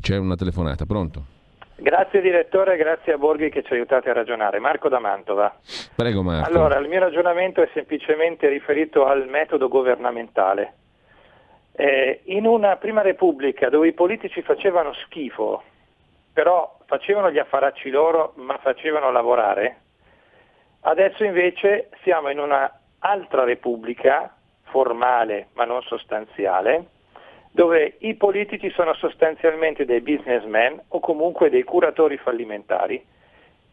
C'è una telefonata, pronto? Grazie direttore, grazie a Borghi che ci aiutate a ragionare. Marco da Mantova. Prego Marco. Allora, il mio ragionamento è semplicemente riferito al metodo governmentale. Eh, in una prima repubblica dove i politici facevano schifo, però facevano gli affaracci loro, ma facevano lavorare, adesso invece siamo in un'altra repubblica formale ma non sostanziale, dove i politici sono sostanzialmente dei businessmen o comunque dei curatori fallimentari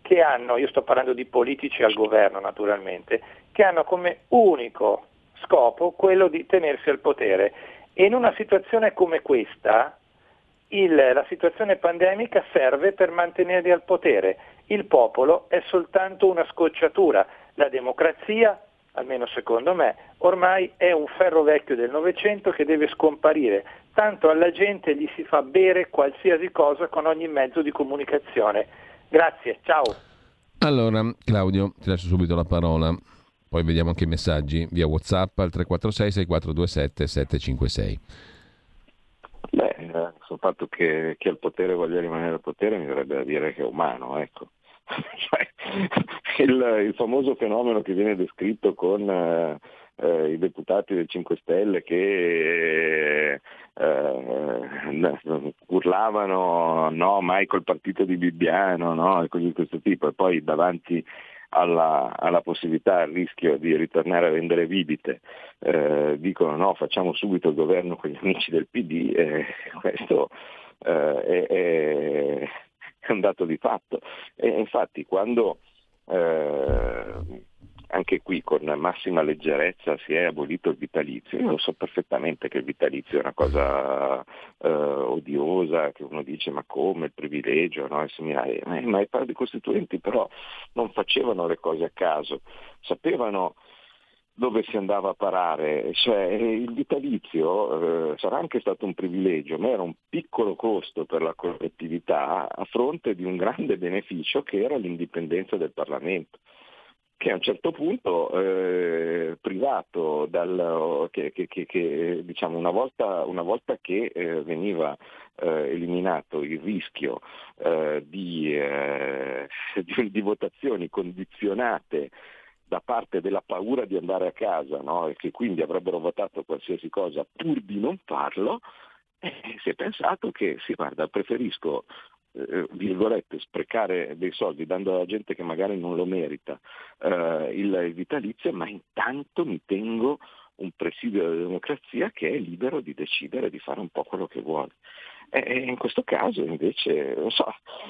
che hanno, io sto parlando di politici al governo naturalmente, che hanno come unico scopo quello di tenersi al potere. E in una situazione come questa, il, la situazione pandemica serve per mantenerli al potere. Il popolo è soltanto una scocciatura. La democrazia almeno secondo me, ormai è un ferro vecchio del Novecento che deve scomparire, tanto alla gente gli si fa bere qualsiasi cosa con ogni mezzo di comunicazione. Grazie, ciao. Allora, Claudio, ti lascio subito la parola, poi vediamo anche i messaggi via WhatsApp al 346 6427 756. Beh, eh, sul fatto che chi ha il potere voglia rimanere al potere mi verrebbe da dire che è umano, ecco. Cioè, il, il, famoso fenomeno che viene descritto con eh, eh, i deputati del 5 Stelle che eh, urlavano no mai col partito di Bibbiano no? e cose di questo tipo e poi davanti alla, alla, possibilità, al rischio di ritornare a vendere bibite, eh, dicono no, facciamo subito il governo con gli amici del PD, eh, questo eh, è, è, un dato di fatto. E infatti quando eh, anche qui con massima leggerezza si è abolito il vitalizio. Io lo so perfettamente che il vitalizio è una cosa eh, odiosa, che uno dice ma come il privilegio, no? Eh, ma i padri costituenti però non facevano le cose a caso, sapevano dove si andava a parare, cioè il vitalizio eh, sarà anche stato un privilegio, ma era un piccolo costo per la collettività a fronte di un grande beneficio che era l'indipendenza del Parlamento che a un certo punto eh, privato dal, che, che, che, diciamo una, volta, una volta che eh, veniva eh, eliminato il rischio eh, di, eh, di, di, votazioni condizionate da parte della paura di andare a casa no? e che quindi avrebbero votato qualsiasi cosa pur di non farlo, eh, si è pensato che sì, guarda, preferisco eh, virgolette, sprecare dei soldi dando alla gente che magari non lo merita eh, il, il vitalizio, ma intanto mi tengo un presidio della democrazia che è libero di decidere di fare un po' quello che vuole. E in questo caso invece, non so,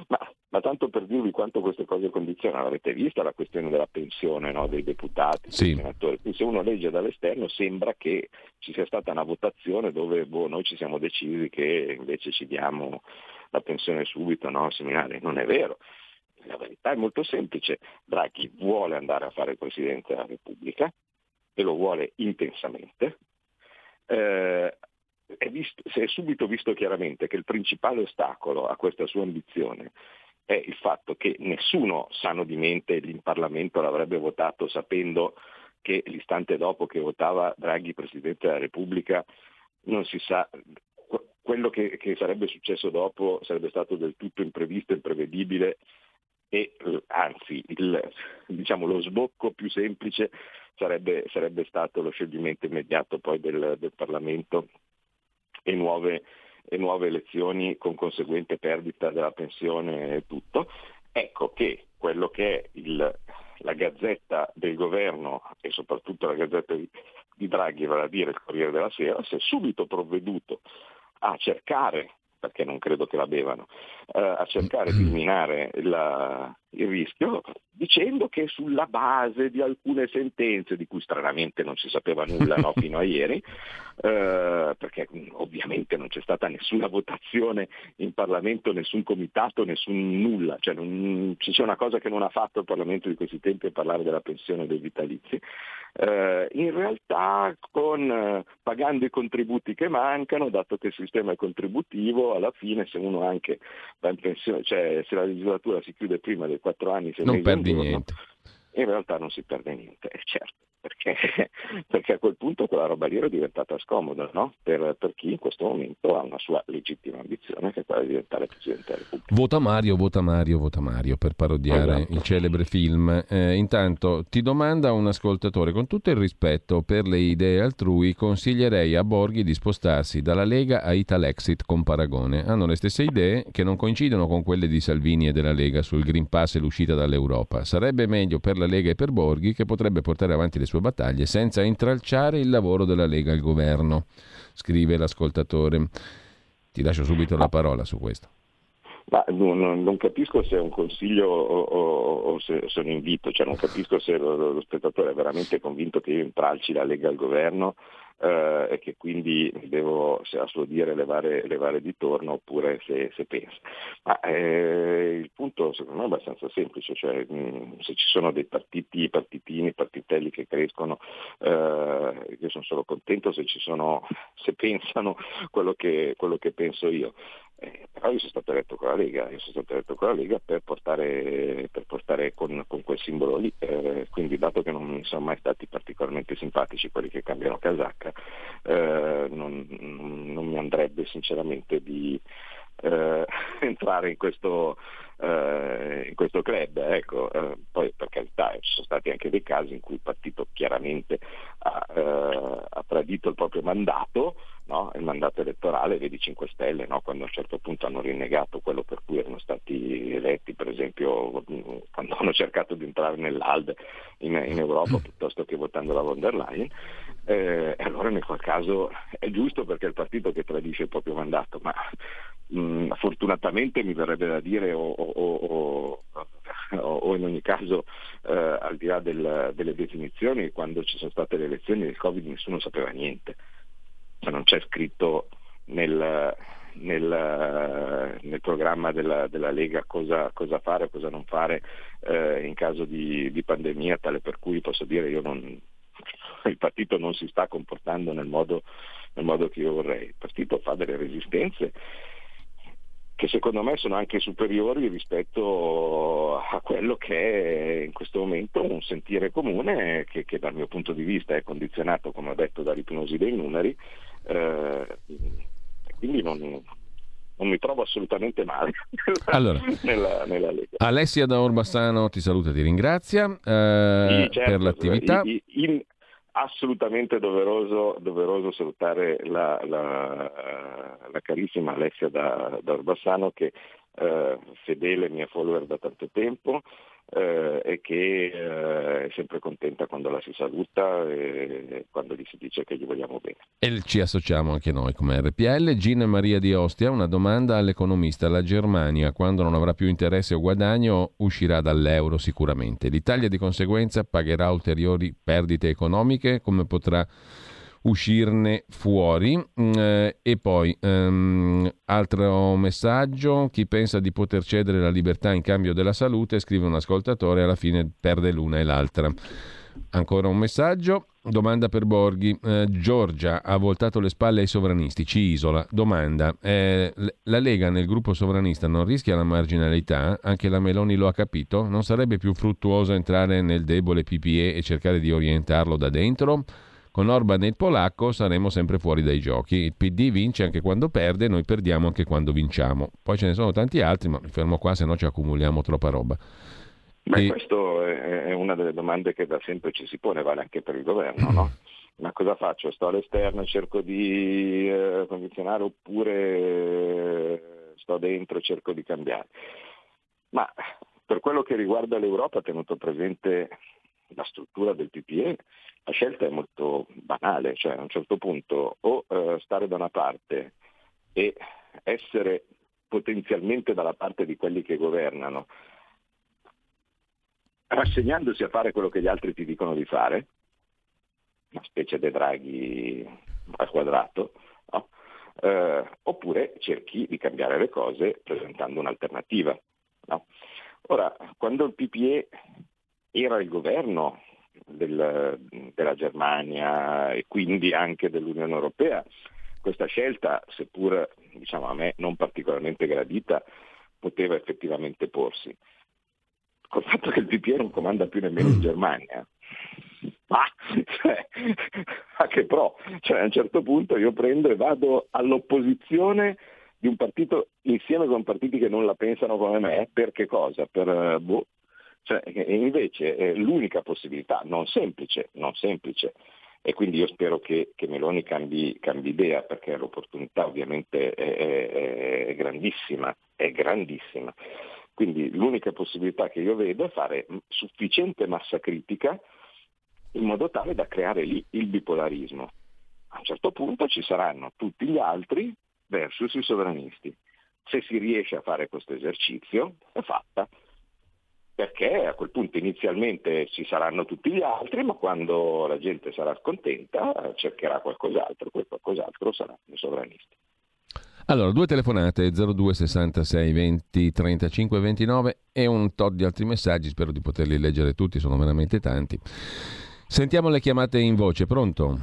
ma, ma, tanto per dirvi quanto queste cose condizionano, avete visto la questione della pensione no, dei deputati, sì. dei senatori, quindi se uno legge dall'esterno sembra che ci sia stata una votazione dove boh, noi ci siamo decisi che invece ci diamo la pensione subito, no, seminari, non è vero. La verità è molto semplice, Draghi vuole andare a fare il Presidente della Repubblica e lo vuole intensamente, eh, è, visto, è subito visto chiaramente che il principale ostacolo a questa sua ambizione è il fatto che nessuno sano di mente in Parlamento l'avrebbe votato sapendo che l'istante dopo che votava Draghi Presidente della Repubblica non si sa quello che, che sarebbe successo dopo sarebbe stato del tutto imprevisto, imprevedibile e anzi il, diciamo, lo sbocco più semplice sarebbe, sarebbe, stato lo scioglimento immediato poi del, del Parlamento e nuove, e nuove elezioni con conseguente perdita della pensione e tutto. Ecco che quello che è il, la gazzetta del governo e soprattutto la gazzetta di, di Draghi, vale a dire il Corriere della Sera, si è subito provveduto a cercare perché non credo che la bevano, eh, a cercare di eliminare la, il rischio, dicendo che sulla base di alcune sentenze, di cui stranamente non si sapeva nulla no, fino a ieri, eh, perché ovviamente non c'è stata nessuna votazione in Parlamento, nessun comitato, nessun nulla, cioè non, c'è una cosa che non ha fatto il Parlamento di questi tempi è parlare della pensione dei vitalizi, eh, in realtà con, eh, pagando i contributi che mancano, dato che il sistema è contributivo, alla fine se uno anche cioè se la legislatura si chiude prima dei quattro anni, se non perdi niente. In realtà non si perde niente, è certo perché, perché, a quel punto quella roba lì era diventata scomoda no? per, per, chi in questo momento ha una sua legittima ambizione che è quella di diventare Presidente della Repubblica. Vota Mario, vota Mario, vota Mario per parodiare esatto. il celebre film. Eh, intanto ti domanda un ascoltatore, con tutto il rispetto per le idee altrui, consiglierei a Borghi di spostarsi dalla Lega a Italexit con Paragone. Hanno le stesse idee che non coincidono con quelle di Salvini e della Lega sul Green Pass e l'uscita dall'Europa. Sarebbe meglio per la Lega e per Borghi che potrebbe portare avanti le sue battaglie senza intralciare il lavoro della Lega al governo, scrive l'ascoltatore. Ti lascio subito la parola su questo. Ma non, non, capisco se è un consiglio o, o, o se, se, un invito, cioè non capisco se lo, lo, spettatore è veramente convinto che io intralci la Lega al governo eh, e che quindi devo, se a suo dire, levare, levare di torno oppure se, se pensa. Ma eh, il punto secondo me è abbastanza semplice, cioè mh, se ci sono dei partiti, partitini, partitelli che crescono, eh, io sono solo contento se, sono, se pensano quello che, quello che penso io. Eh, però io sono stato eletto con la Lega, io sono stato eletto con la Lega per portare, per portare con, con, quel simbolo lì, eh, quindi dato che non mi sono mai stati particolarmente simpatici quelli che cambiano casacca, eh, non, non, mi andrebbe sinceramente di eh, entrare in questo, eh, in questo club. Ecco. Eh, poi per carità ci sono stati anche dei casi in cui il partito chiaramente ha, ha tradito il proprio mandato, no? il mandato elettorale, vedi 5 Stelle, no? quando a un certo punto hanno rinnegato quello per cui erano stati eletti, per esempio quando hanno cercato di entrare nell'ALDE in, in Europa piuttosto che votando la von der Leyen, eh, allora in quel caso è giusto perché è il partito che tradisce il proprio mandato, ma mh, fortunatamente mi verrebbe da dire o, o, o, o in ogni caso eh, al di là del, delle definizioni, quando ci sono state le elezioni del Covid nessuno sapeva niente, cioè, non c'è scritto nel, nel, nel programma della, della Lega cosa, cosa, fare o cosa non fare eh, in caso di, di, pandemia, tale per cui posso dire io non, il partito non si sta comportando nel modo, nel modo che io vorrei. Il partito fa delle resistenze che secondo me sono anche superiori rispetto a quello che è in questo momento un sentire comune che, che dal mio punto di vista è condizionato, come ho detto, dall'ipnosi dei numeri. Eh, quindi non, non mi trovo assolutamente male allora, nella, nella, Lega. Alessia da Orbassano ti saluta e ti ringrazia eh, sì, certo, per l'attività. In, in, assolutamente doveroso, doveroso salutare la, la, la, carissima Alessia da, da Orbassano che eh, fedele mia follower da tanto tempo eh, e che eh, è sempre contenta quando la si saluta e quando gli si dice che gli vogliamo bene. E ci associamo anche noi come RPL. Gina Maria di Ostia, una domanda all'economista. La Germania, quando non avrà più interesse o guadagno, uscirà dall'euro sicuramente. L'Italia di conseguenza pagherà ulteriori perdite economiche? Come potrà uscirne fuori. Mm, eh, e poi, um, altro messaggio, chi pensa di poter cedere la libertà in cambio della salute, scrive un ascoltatore, alla fine perde l'una e l'altra. Ancora un messaggio, domanda per Borghi. Eh, Giorgia ha voltato le spalle ai sovranisti, ci isola. Domanda, eh, la Lega nel gruppo sovranista non rischia la marginalità? Anche la Meloni lo ha capito? Non sarebbe più fruttuoso entrare nel debole PPE e cercare di orientarlo da dentro? Con Orban e il polacco saremo sempre fuori dai giochi. Il PD vince anche quando perde, noi perdiamo anche quando vinciamo. Poi ce ne sono tanti altri, ma mi fermo qua, se no ci accumuliamo troppa roba. Beh, e... questa è una delle domande che da sempre ci si pone, vale anche per il governo, no? Ma cosa faccio? Sto all'esterno e cerco di eh, condizionare oppure eh, sto dentro e cerco di cambiare? Ma per quello che riguarda l'Europa, tenuto presente la struttura del PPE, la scelta è molto banale, cioè a un certo punto o eh, stare da una parte e essere potenzialmente dalla parte di quelli che governano, rassegnandosi a fare quello che gli altri ti dicono di fare, una specie di draghi al quadrato, no? eh, oppure cerchi di cambiare le cose presentando un'alternativa. No? Ora, quando il PPE era il governo del, della Germania e quindi anche dell'Unione Europea. Questa scelta, seppur diciamo, a me non particolarmente gradita, poteva effettivamente porsi. Col fatto che il PPE non comanda più nemmeno in Germania, ma cioè, a che pro? Cioè, a un certo punto io prendo e vado all'opposizione di un partito insieme con partiti che non la pensano come me, per che cosa? Per, boh, cioè, invece è l'unica possibilità, non semplice, non semplice, e quindi io spero che, che Meloni cambi, cambi, idea perché l'opportunità ovviamente è, è, è, grandissima, è grandissima. Quindi l'unica possibilità che io vedo è fare sufficiente massa critica in modo tale da creare lì il bipolarismo. A un certo punto ci saranno tutti gli altri versus i sovranisti. Se si riesce a fare questo esercizio è fatta perché a quel punto inizialmente ci saranno tutti gli altri, ma quando la gente sarà contenta cercherà qualcos'altro, quel qualcos'altro saranno i sovranisti. Allora, due telefonate 02 66 20 35 29 e un tot di altri messaggi, spero di poterli leggere tutti, sono veramente tanti. Sentiamo le chiamate in voce, pronto?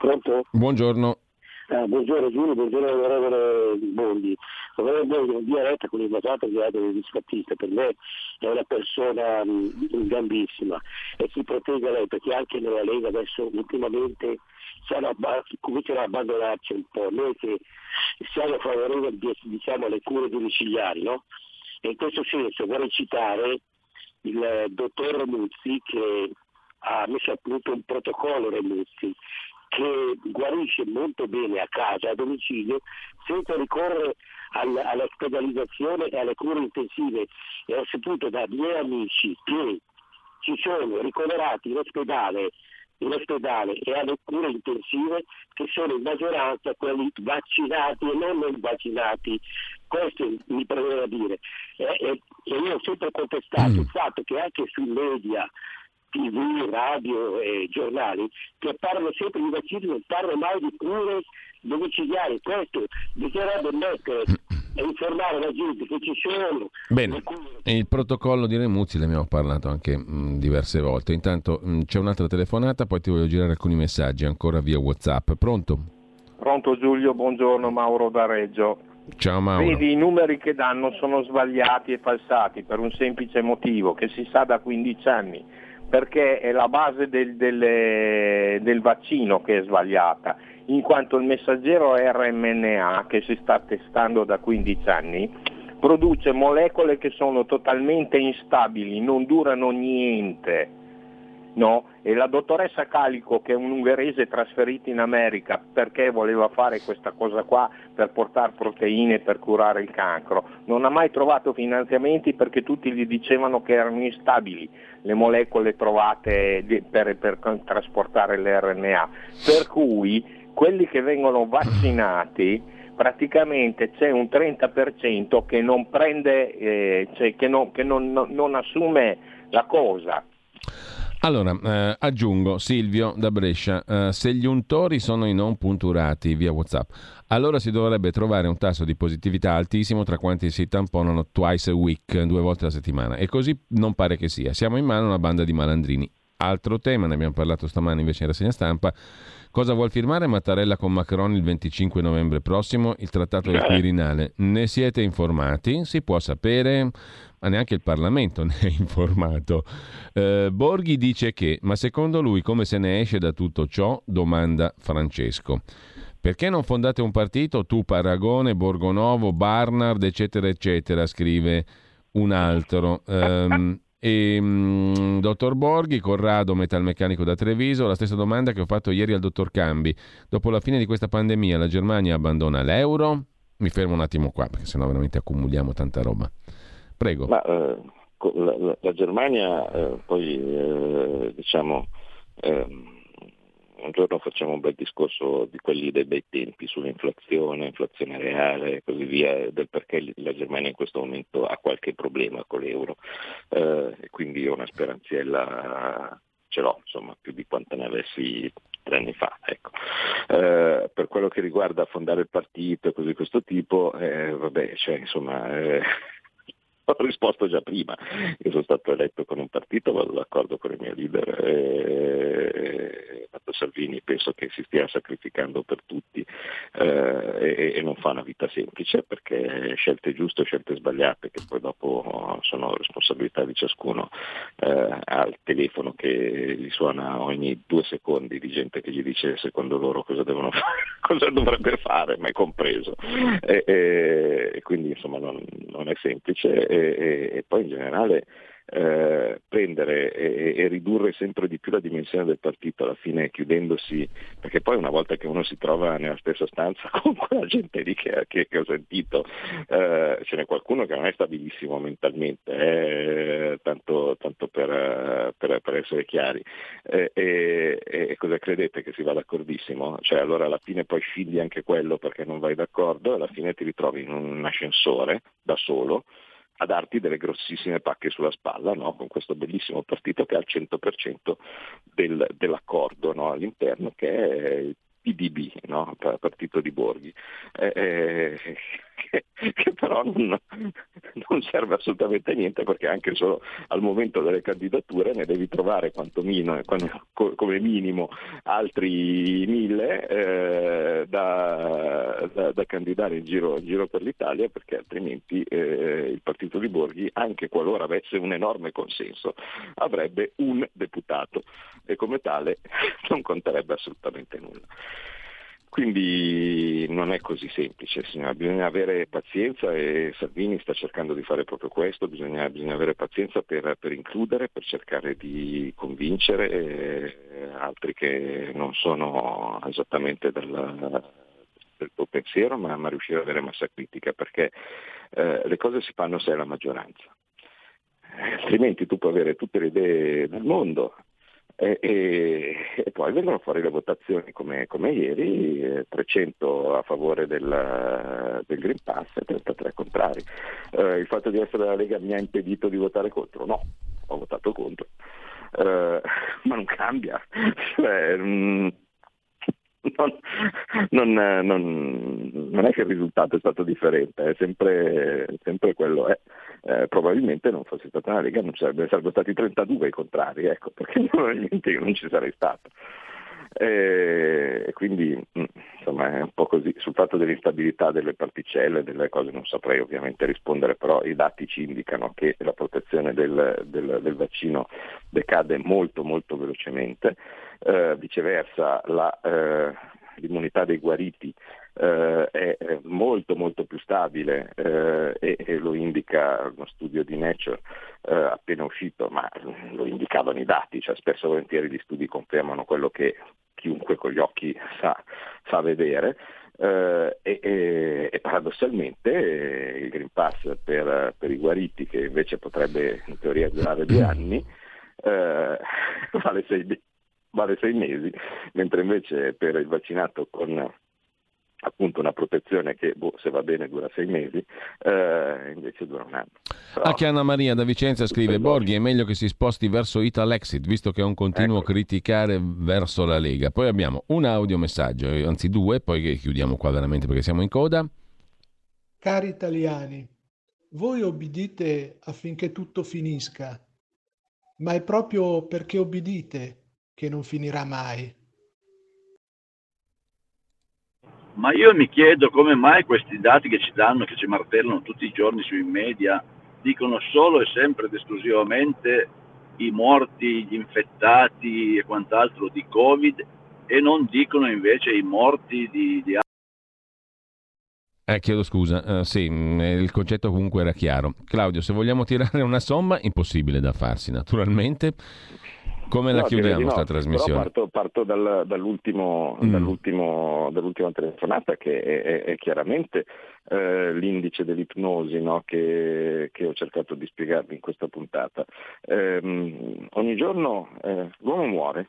Pronto? Buongiorno. Eh, buongiorno Giulio, buongiorno onorevole Bondi. Onorevole Bondi, retta con il basato ha del disfattista, per me è una persona mh, mm, gambissima e si protegge lei perché anche nella Lega adesso ultimamente cominciano ad abbandonarci un po', noi che siamo favorevoli diciamo, alle cure domiciliari, no? E in questo senso vorrei citare il dottor Remuzzi che ha messo a punto un protocollo Remuzzi che guarisce molto bene a casa, a domicilio, senza ricorrere all'ospedalizzazione e alle cure intensive. E ho saputo da miei amici che ci sono ricoverati in ospedale, in ospedale e alle cure intensive che sono in maggioranza quelli vaccinati e non non vaccinati. Questo mi premeva dire. E, e e io ho sempre contestato mm. il fatto che anche sui media tv, radio e giornali che parlano sempre di vaccini non parlano mai di cure domiciliari questo bisognerebbe mettere e informare la gente che ci sono. Bene il protocollo di Remuzzi ne abbiamo parlato anche mh, diverse volte. Intanto mh, c'è un'altra telefonata poi ti voglio girare alcuni messaggi ancora via whatsapp. Pronto? pronto Giulio buongiorno Mauro da Reggio. Ciao Mauro. Vedi, i numeri che danno sono sbagliati e falsati per un semplice motivo che si sa da 15 anni, perché è la base del, del, del vaccino che è sbagliata, in quanto il messaggero RMNA che si sta testando da 15 anni produce molecole che sono totalmente instabili, non durano niente no? E la dottoressa Calico, che è un ungherese trasferito in America perché voleva fare questa cosa qua per portare proteine per curare il cancro, non ha mai trovato finanziamenti perché tutti gli dicevano che erano instabili le molecole trovate per, per trasportare l'RNA. Per cui quelli che vengono vaccinati praticamente c'è un 30% che non prende, eh, cioè che, non, che non, non assume la cosa allora, eh, aggiungo Silvio da Brescia, eh, se gli untori sono i non punturati via WhatsApp, allora si dovrebbe trovare un tasso di positività altissimo tra quanti si tamponano twice a week, due volte alla settimana, e così non pare che sia. Siamo in mano a una banda di malandrini. Altro tema, ne abbiamo parlato stamani invece in rassegna stampa, Cosa vuol firmare Mattarella con Macron il 25 novembre prossimo? Il trattato del Quirinale. Ne siete informati? Si può sapere? Ma neanche il Parlamento ne è informato. Eh, Borghi dice che, ma secondo lui come se ne esce da tutto ciò? Domanda Francesco. Perché non fondate un partito? Tu, Paragone, Borgonovo, Barnard, eccetera, eccetera, scrive un altro. Um, e, mh, dottor Borghi, Corrado, metalmeccanico da Treviso, la stessa domanda che ho fatto ieri al dottor Cambi. Dopo la fine di questa pandemia la Germania abbandona l'euro? Mi fermo un attimo qua perché sennò veramente accumuliamo tanta roba. Prego. Ma, eh, la, la, Germania eh, poi eh, diciamo ehm, un giorno facciamo un bel discorso di quelli dei bei tempi sull'inflazione, inflazione reale e così via, del perché la Germania in questo momento ha qualche problema con l'euro. Eh, e quindi una speranziella ce l'ho, insomma, più di quanto ne avessi tre anni fa. Ecco. Eh, per quello che riguarda fondare il partito e cose di questo tipo, eh, vabbè, cioè, insomma, eh, ho risposto già prima. Io sono stato eletto con un partito, vado d'accordo con il mio leader. Eh, Salvini penso che si stia sacrificando per tutti eh, e, e, non fa una vita semplice perché scelte giuste o scelte sbagliate che poi dopo sono responsabilità di ciascuno eh, al telefono che gli suona ogni due secondi di gente che gli dice secondo loro cosa devono fare, cosa dovrebbe fare, mai compreso. E, e, e quindi insomma non, non è semplice e, poi in generale eh, prendere e, e, ridurre sempre di più la dimensione del partito, alla fine chiudendosi, perché poi una volta che uno si trova nella stessa stanza con quella gente lì che, che, che ho sentito, eh, ce n'è qualcuno che non è stabilissimo mentalmente, eh, tanto, tanto per, per, per, essere chiari. Eh, e, cosa credete che si va d'accordissimo? Cioè allora alla fine poi scegli anche quello perché non vai d'accordo e alla fine ti ritrovi in un ascensore da solo a darti delle grossissime pacche sulla spalla no? con questo bellissimo partito che ha il 100% del, dell'accordo no? all'interno che è il PDB, no? partito di Borghi, eh, eh, che, però non, non, serve assolutamente a niente perché anche solo al momento delle candidature ne devi trovare quantomeno, come minimo altri mille eh, da, da, da, candidare in giro, in giro, per l'Italia perché altrimenti eh, il partito di Borghi, anche qualora avesse un enorme consenso, avrebbe un deputato e come tale non conterebbe assolutamente nulla. Quindi non è così semplice, signora. bisogna avere pazienza e Salvini sta cercando di fare proprio questo, bisogna, bisogna avere pazienza per, per, includere, per cercare di convincere eh, altri che non sono esattamente del, del tuo pensiero, ma, ma, riuscire ad avere massa critica, perché eh, le cose si fanno se è la maggioranza. Eh, altrimenti tu puoi avere tutte le idee del mondo, E, e, e, poi vengono fuori le votazioni come, come ieri, 300 a favore del, del, Green Pass e 33 contrari. Eh, il fatto di essere della Lega mi ha impedito di votare contro? No, ho votato contro, eh, ma non cambia. Cioè, mh, mm, non, non, non, non, è che il risultato è stato differente, è sempre, sempre quello è. Eh, probabilmente non fosse stata una Lega non sarebbe, sarebbero stati 32 i contrari, ecco, perché probabilmente io non ci sarei stato. E quindi mm, insomma è un po' così. Sul fatto dell'instabilità delle particelle, delle cose non saprei ovviamente rispondere, però i dati ci indicano che la protezione del, del, del vaccino decade molto molto velocemente, eh, viceversa la, eh, l'immunità dei guariti eh, è molto molto più stabile eh, e, e, lo indica uno studio di Nature eh, appena uscito, ma lo indicavano i dati, cioè spesso e volentieri gli studi confermano quello che chiunque con gli occhi sa, sa vedere. Uh, e, e, paradossalmente eh, il Green Pass per, per, i guariti, che invece potrebbe in teoria durare due anni, uh, vale, sei, vale, sei, mesi, mentre invece per il vaccinato con appunto una protezione che boh, se va bene dura sei mesi, eh, invece dura un anno. Però... Anche Anna Maria da Vicenza scrive Borghi è meglio che si sposti verso Italexit visto che è un continuo ecco. criticare verso la Lega. Poi abbiamo un audiomessaggio, anzi due, poi chiudiamo qua veramente perché siamo in coda. Cari italiani, voi obbedite affinché tutto finisca, ma è proprio perché obbedite che non finirà mai. ma io mi chiedo come mai questi dati che ci danno, che ci martellano tutti i giorni sui media, dicono solo e sempre ed esclusivamente i morti, gli infettati e quant'altro di Covid e non dicono invece i morti di, di eh, chiedo scusa, uh, sì, mm, il concetto comunque era chiaro. Claudio, se vogliamo tirare una somma, impossibile da farsi, naturalmente. Come la no, chiudiamo questa no, trasmissione? Parto, parto dal, dall'ultimo, mm. dall'ultimo, dall'ultima telefonata che è, è, è chiaramente eh, l'indice dell'ipnosi no? che, che, ho cercato di spiegarvi in questa puntata. Eh, ogni giorno eh, l'uomo muore,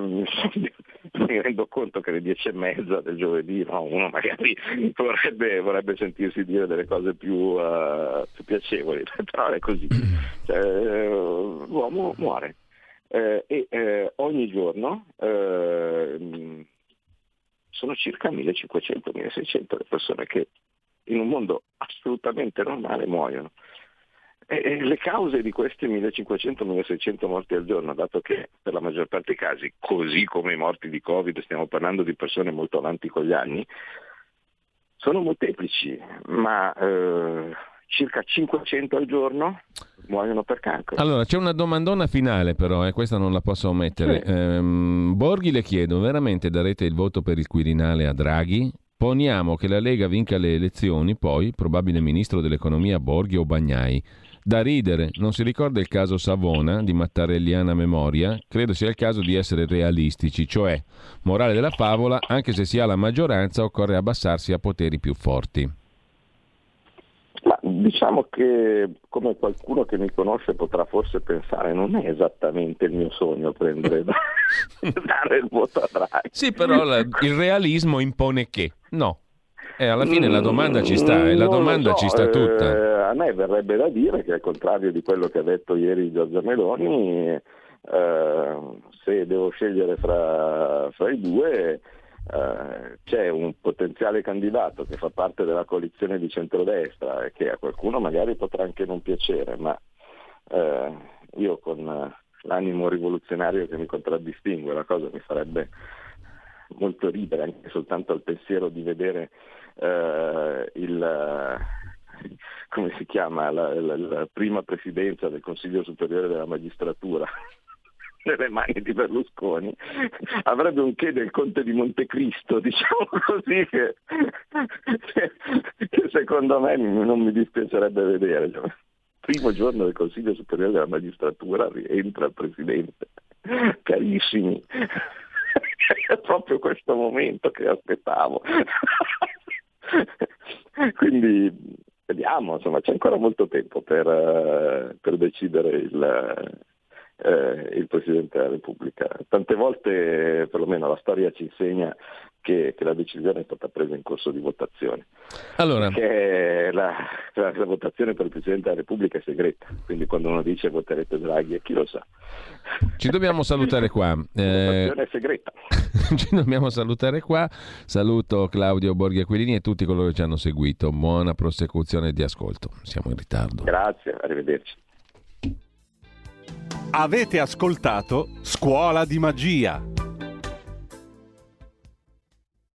mi rendo conto che alle dieci e mezza del giovedì no, uno magari vorrebbe, vorrebbe, sentirsi dire delle cose più, uh, più piacevoli, però è così. Cioè, l'uomo muore eh, e eh, ogni giorno eh, sono circa 1500-1600 le persone che in un mondo assolutamente normale muoiono. E le cause di questi 1500-1600 morti al giorno, dato che per la maggior parte dei casi, così come i morti di Covid, stiamo parlando di persone molto avanti con gli anni, sono molteplici, ma eh, circa 500 al giorno muoiono per cancro. Allora, c'è una domandona finale però, e questa non la posso omettere. Sì. Ehm, Borghi le chiedo, veramente darete il voto per il Quirinale a Draghi? Poniamo che la Lega vinca le elezioni, poi probabile ministro dell'economia Borghi o Bagnai. Da ridere, non si ricorda il caso Savona di Mattarelliana memoria? Credo sia il caso di essere realistici, cioè, morale della favola, anche se si ha la maggioranza occorre abbassarsi a poteri più forti. Ma diciamo che, come qualcuno che mi conosce potrà forse pensare, non è esattamente il mio sogno prendere da, dare il voto a Draghi. Sì, però la, il realismo impone che? No. E alla fine la domanda ci sta, e la domanda so, ci sta tutta. Eh, a me verrebbe da dire che al contrario di quello che ha detto ieri Giorgia Meloni, eh, se devo scegliere fra, fra i due, Uh, c'è un potenziale candidato che fa parte della coalizione di centrodestra e che a qualcuno magari potrà anche non piacere, ma uh, io con l'animo rivoluzionario che mi contraddistingue la cosa mi farebbe molto ridere anche soltanto al pensiero di vedere il come si chiama la, la, la prima presidenza del Consiglio Superiore della Magistratura nelle mani di Berlusconi avrebbe un che del conte di Montecristo, diciamo così, che, che secondo me non mi dispiacerebbe vedere. Cioè, primo giorno del Consiglio Superiore della Magistratura rientra il Presidente. Carissimi, è proprio questo momento che aspettavo. Quindi vediamo, insomma, c'è ancora molto tempo per, per decidere il, eh, il Presidente della Repubblica. Tante volte, perlomeno la storia ci insegna che, che, la decisione è stata presa in corso di votazione. Allora. Perché la, la, la, votazione per il Presidente della Repubblica è segreta, quindi quando uno dice voterete Draghi, chi lo sa. Ci dobbiamo salutare qua. La votazione è segreta. Ci dobbiamo salutare qua. Saluto Claudio Borghi Aquilini e tutti coloro che ci hanno seguito. Buona prosecuzione di ascolto. Siamo in ritardo. Grazie, arrivederci. Avete ascoltato Scuola di Magia.